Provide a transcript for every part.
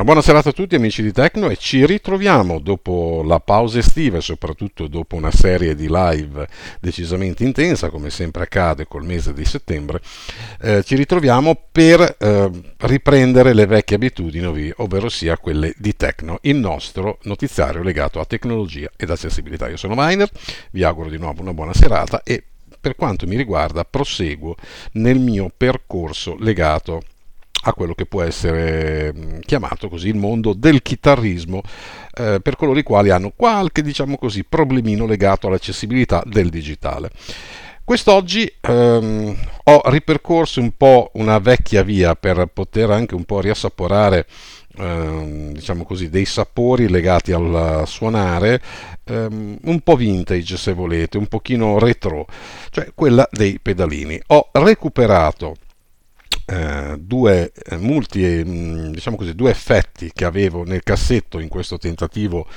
Una buona serata a tutti amici di Tecno e ci ritroviamo dopo la pausa estiva e soprattutto dopo una serie di live decisamente intensa come sempre accade col mese di settembre, eh, ci ritroviamo per eh, riprendere le vecchie abitudini, ovvero sia quelle di Tecno, il nostro notiziario legato a tecnologia ed accessibilità. Io sono Miner, vi auguro di nuovo una buona serata e per quanto mi riguarda proseguo nel mio percorso legato a quello che può essere mm, chiamato così il mondo del chitarrismo eh, per coloro i quali hanno qualche diciamo così problemino legato all'accessibilità del digitale. Quest'oggi ehm, ho ripercorso un po' una vecchia via per poter anche un po' riassaporare ehm, diciamo così, dei sapori legati al suonare ehm, un po' vintage se volete, un pochino retro, cioè quella dei pedalini. Ho recuperato eh, due, eh, multi, mm, diciamo così, due effetti che avevo nel cassetto in questo tentativo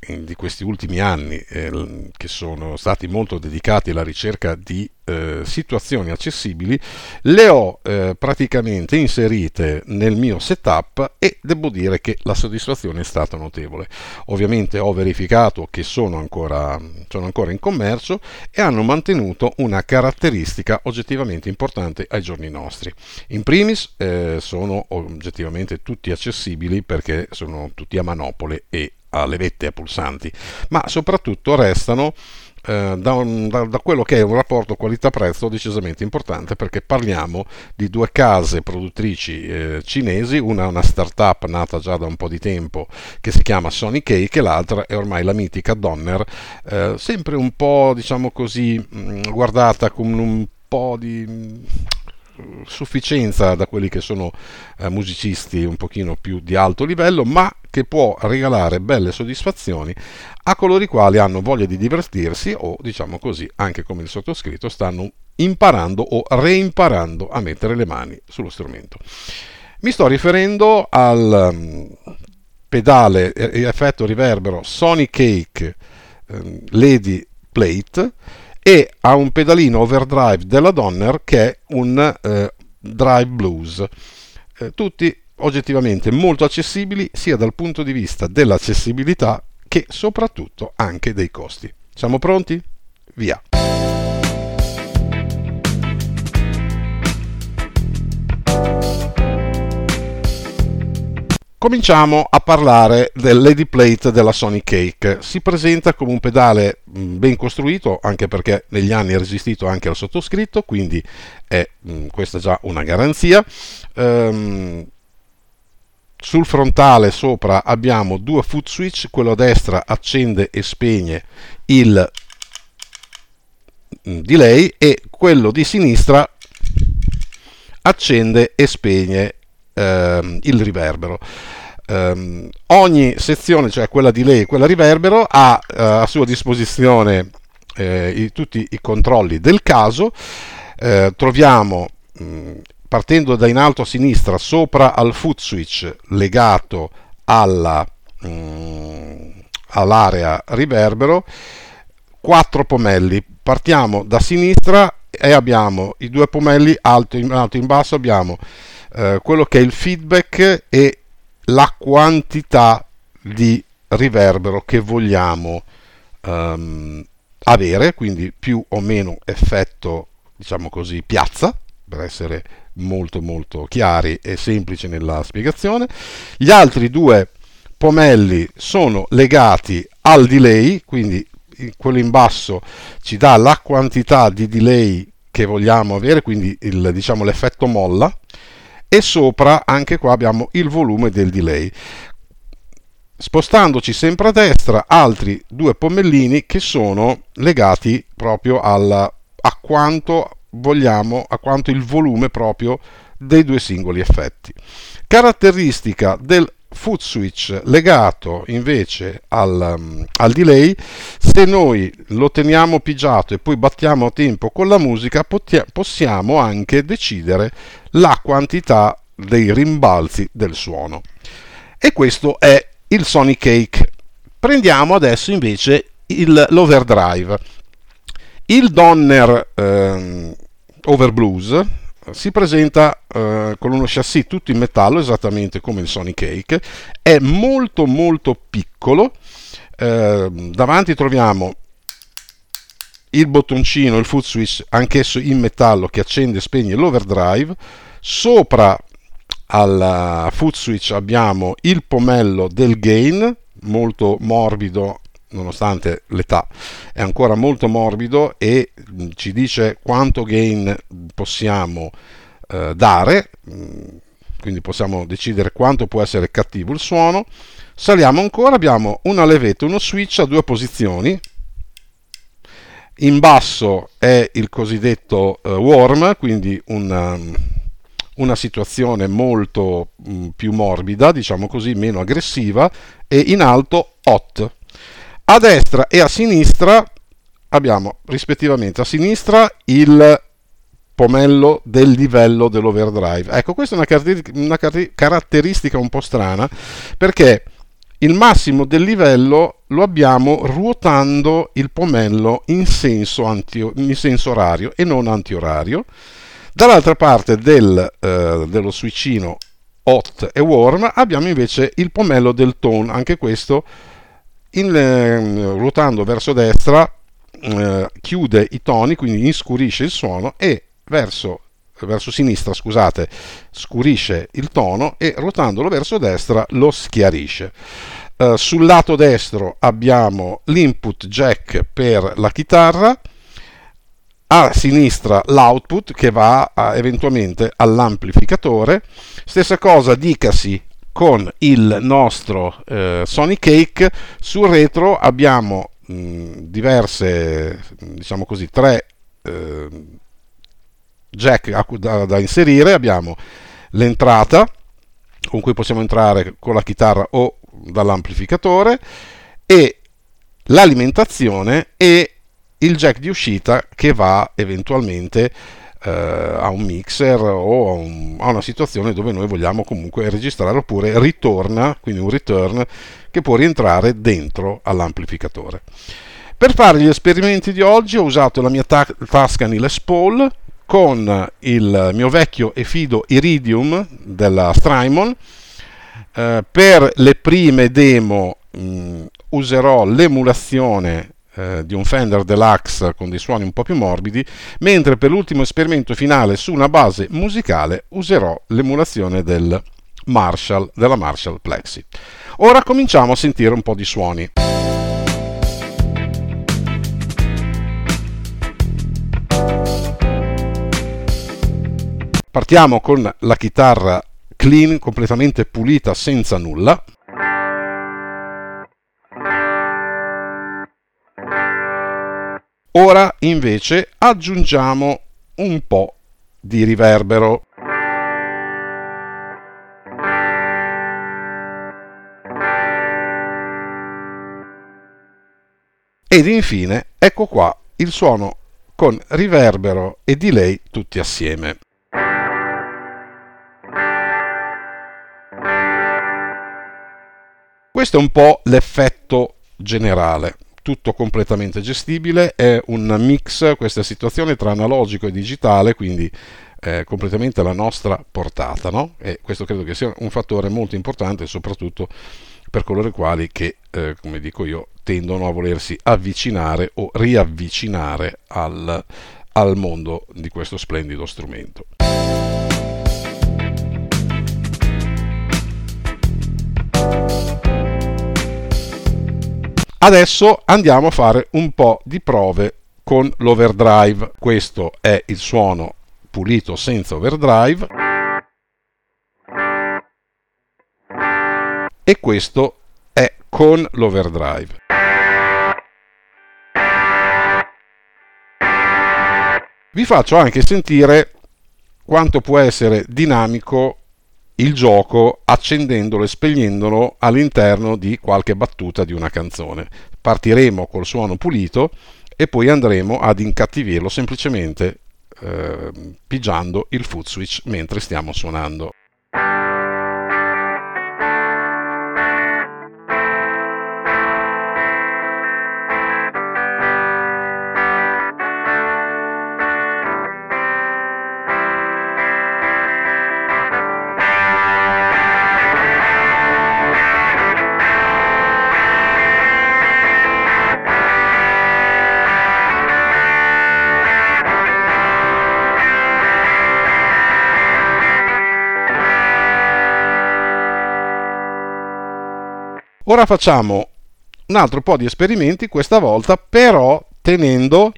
di questi ultimi anni eh, che sono stati molto dedicati alla ricerca di eh, situazioni accessibili le ho eh, praticamente inserite nel mio setup e devo dire che la soddisfazione è stata notevole. Ovviamente ho verificato che sono ancora, sono ancora in commercio e hanno mantenuto una caratteristica oggettivamente importante ai giorni nostri. In primis eh, sono oggettivamente tutti accessibili perché sono tutti a manopole e a levette a pulsanti, ma soprattutto restano eh, da, un, da, da, quello che è un rapporto qualità-prezzo decisamente importante perché parliamo di due case produttrici eh, cinesi, una è una startup nata già da un po' di tempo che si chiama Sony Cake e l'altra è ormai la mitica Donner, eh, sempre un po' diciamo così mh, mm, guardata con un po' di sufficienza da quelli che sono eh, musicisti un pochino più di alto livello, ma che può regalare belle soddisfazioni a coloro i quali hanno voglia di divertirsi o, diciamo così, anche come il sottoscritto, stanno imparando o reimparando a mettere le mani sullo strumento. Mi sto riferendo al um, pedale effetto riverbero Sony Cake um, Lady Plate e ha un pedalino overdrive della Donner che è un eh, drive blues. Eh, tutti oggettivamente molto accessibili sia dal punto di vista dell'accessibilità che soprattutto anche dei costi. Siamo pronti? Via! Cominciamo a parlare del Lady Plate della Sony Cake. Si presenta come un pedale mm, ben costruito, anche perché negli anni è resistito anche al sottoscritto, quindi è mm, questa già una garanzia. Um, sul frontale sopra abbiamo due foot switch, quello a destra accende e spegne il mm, delay e quello di sinistra accende e spegne ehm, il riverbero. Um, ogni sezione, cioè quella lei e quella riverbero, ha uh, a sua disposizione eh, i, tutti i controlli del caso. Eh, troviamo, mh, partendo da in alto a sinistra, sopra al foot switch legato alla, mh, all'area riverbero, quattro pomelli. Partiamo da sinistra e abbiamo i due pomelli alto in, alto in basso, abbiamo eh, quello che è il feedback e la quantità di riverbero che vogliamo um, avere, quindi più o meno effetto, diciamo così, piazza, per essere molto molto chiari e semplici nella spiegazione. Gli altri due pomelli sono legati al delay, quindi quello in basso ci dà la quantità di delay che vogliamo avere, quindi il, diciamo, l'effetto molla, e sopra anche qua abbiamo il volume del delay. Spostandoci sempre a destra, altri due pomellini che sono legati proprio alla, a quanto vogliamo, a quanto il volume proprio dei due singoli effetti. Caratteristica del foot switch legato invece al, um, al, delay, se noi lo teniamo pigiato e poi battiamo a tempo con la musica, potia- possiamo anche decidere la quantità dei rimbalzi del suono. E questo è il Sonic Cake. Prendiamo adesso invece il, l'overdrive. Il Donner ehm, Overblues si presenta eh, con uno chassis tutto in metallo, esattamente come il Sony Cake, è molto molto piccolo, eh, davanti troviamo il bottoncino, il foot switch, anch'esso in metallo che accende e spegne l'overdrive, sopra al foot switch abbiamo il pomello del gain, molto morbido nonostante l'età è ancora molto morbido e mm, ci dice quanto gain possiamo eh, dare, mm, quindi possiamo decidere quanto può essere cattivo il suono. Saliamo ancora, abbiamo una levetta, uno switch a due posizioni. In basso è il cosiddetto uh, warm, quindi una, una situazione molto mh, mm, più morbida, diciamo così, meno aggressiva, e in alto hot a destra e a sinistra abbiamo rispettivamente a sinistra il pomello del livello dell'overdrive. Ecco, questa è una, caratteristica un po' strana perché il massimo del livello lo abbiamo ruotando il pomello in senso, anti, in senso orario e non antiorario. Dall'altra parte del, eh, dello switchino hot e warm abbiamo invece il pomello del tone, anche questo in, eh, ruotando verso destra eh, chiude i toni, quindi inscurisce il suono e verso, verso sinistra, scusate, scurisce il tono e ruotandolo verso destra lo schiarisce. Uh, sul lato destro abbiamo l'input jack per la chitarra, a sinistra l'output che va a, eventualmente all'amplificatore. Stessa cosa dicasi con il nostro eh, Sony Cake sul retro abbiamo mh, diverse diciamo così tre eh, jack da, da, inserire. Abbiamo l'entrata con cui possiamo entrare con la chitarra o dall'amplificatore e l'alimentazione e il jack di uscita che va eventualmente eh, a un mixer o a, un, a, una situazione dove noi vogliamo comunque registrare oppure ritorna, quindi un return che può rientrare dentro all'amplificatore. Per fare gli esperimenti di oggi ho usato la mia ta- Tascam Les Paul con il mio vecchio e fido Iridium della Strymon. Eh, per le prime demo mh, userò l'emulazione eh, di un Fender Deluxe con dei suoni un po' più morbidi, mentre per l'ultimo esperimento finale su una base musicale userò l'emulazione del Marshall, della Marshall Plexi. Ora cominciamo a sentire un po' di suoni. Partiamo con la chitarra clean, completamente pulita, senza nulla. Ora invece aggiungiamo un po' di riverbero. Ed infine ecco qua il suono con riverbero e delay tutti assieme. Questo è un po' l'effetto generale tutto completamente gestibile, è un mix questa situazione tra analogico e digitale, quindi eh, completamente alla nostra portata, no? E questo credo che sia un fattore molto importante, soprattutto per coloro i quali che, eh, come dico io, tendono a volersi avvicinare o riavvicinare al, al mondo di questo splendido strumento. Adesso andiamo a fare un po' di prove con l'overdrive. Questo è il suono pulito senza overdrive. E questo è con l'overdrive. Vi faccio anche sentire quanto può essere dinamico il gioco accendendolo e spegnendolo all'interno di qualche battuta di una canzone. Partiremo col suono pulito e poi andremo ad incattivirlo semplicemente eh, pigiando il foot switch mentre stiamo suonando. Ora facciamo un altro po' di esperimenti, questa volta però tenendo,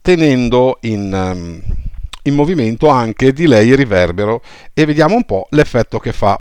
tenendo in, um, in movimento anche delay e riverbero e vediamo un po' l'effetto che fa.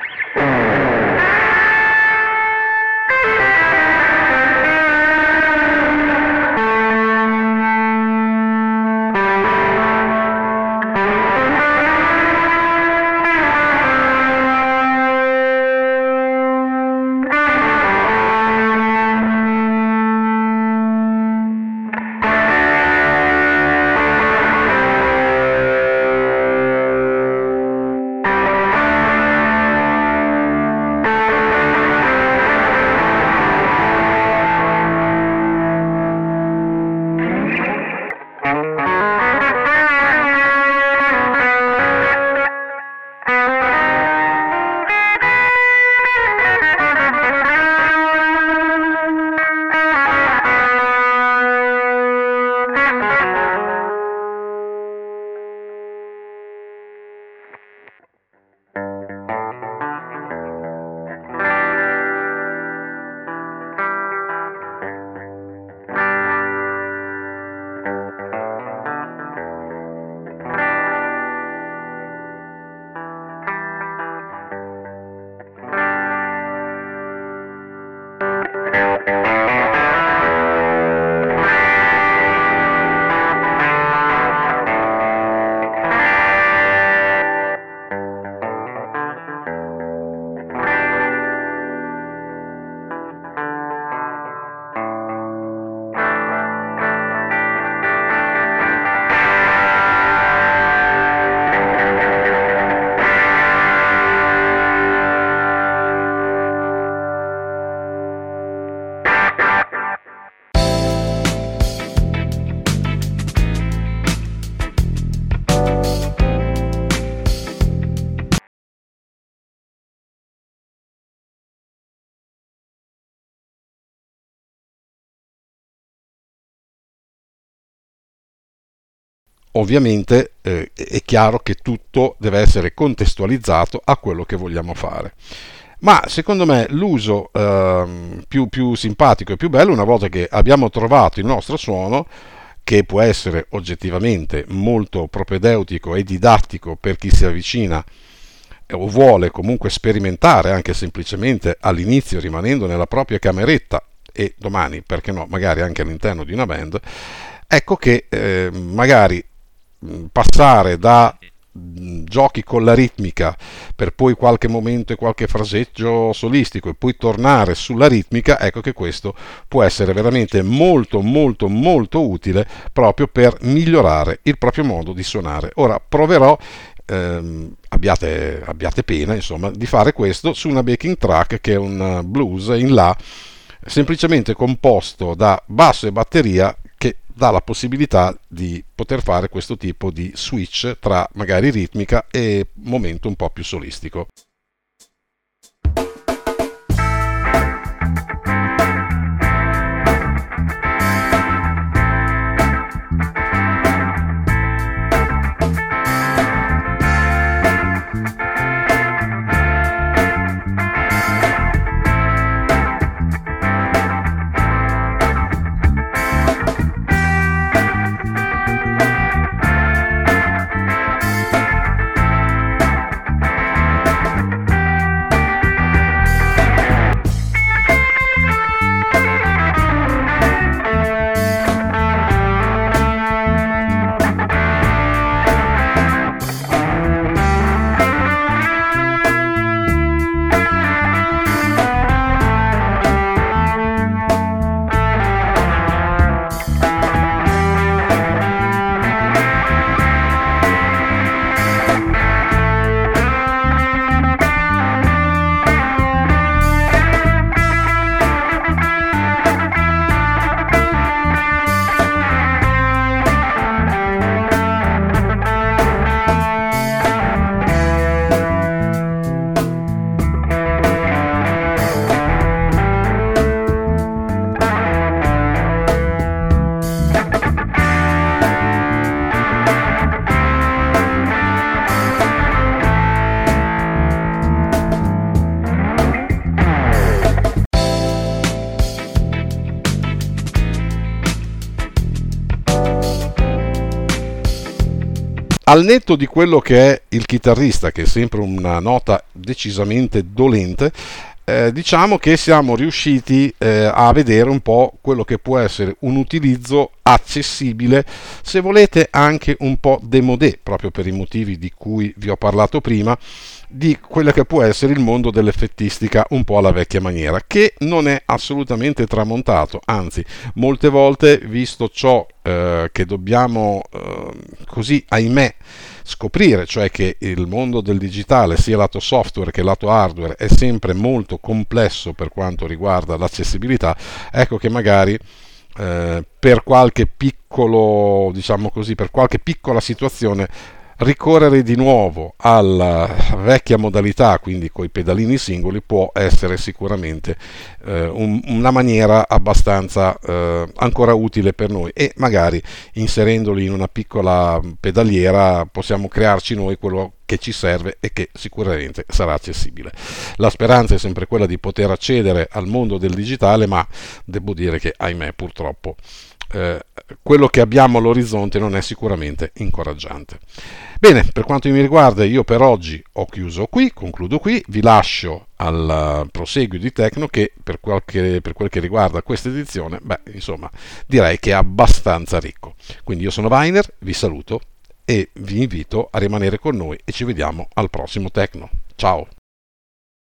Ovviamente eh, è chiaro che tutto deve essere contestualizzato a quello che vogliamo fare. Ma secondo me l'uso eh, più, più simpatico e più bello, una volta che abbiamo trovato il nostro suono, che può essere oggettivamente molto propedeutico e didattico per chi si avvicina o vuole comunque sperimentare anche semplicemente all'inizio rimanendo nella propria cameretta e domani, perché no, magari anche all'interno di una band, ecco che eh, magari passare da giochi con la ritmica per poi qualche momento e qualche fraseggio solistico e poi tornare sulla ritmica, ecco che questo può essere veramente molto molto molto utile proprio per migliorare il proprio modo di suonare. Ora proverò ehm, abbiate, abbiate pena insomma di fare questo su una backing track che è un blues in La semplicemente composto da basso e batteria dà la possibilità di poter fare questo tipo di switch tra magari ritmica e momento un po' più solistico. Al netto di quello che è il chitarrista, che è sempre una nota decisamente dolente, eh, diciamo che siamo riusciti eh, a vedere un po' quello che può essere un utilizzo accessibile, se volete anche un po' demodé, proprio per i motivi di cui vi ho parlato prima, di quello che può essere il mondo dell'effettistica un po' alla vecchia maniera, che non è assolutamente tramontato, anzi, molte volte, visto ciò eh, che dobbiamo eh, così, ahimè, scoprire, cioè che il mondo del digitale, sia lato software che lato hardware, è sempre molto complesso per quanto riguarda l'accessibilità, ecco che magari eh, per qualche piccolo, diciamo così, per qualche piccola situazione ricorrere di nuovo alla vecchia modalità, quindi con i pedalini singoli, può essere sicuramente eh, un, una maniera abbastanza eh, ancora utile per noi e magari inserendoli in una piccola pedaliera possiamo crearci noi quello che ci serve e che sicuramente sarà accessibile. La speranza è sempre quella di poter accedere al mondo del digitale, ma devo dire che ahimè purtroppo eh, quello che abbiamo all'orizzonte non è sicuramente incoraggiante. Bene, per quanto mi riguarda, io per oggi ho chiuso qui, concludo qui, vi lascio al proseguio di Tecno che per, qualche, per quel che riguarda questa edizione, beh, insomma, direi che è abbastanza ricco. Quindi io sono Weiner, vi saluto e vi invito a rimanere con noi e ci vediamo al prossimo Tecno. Ciao!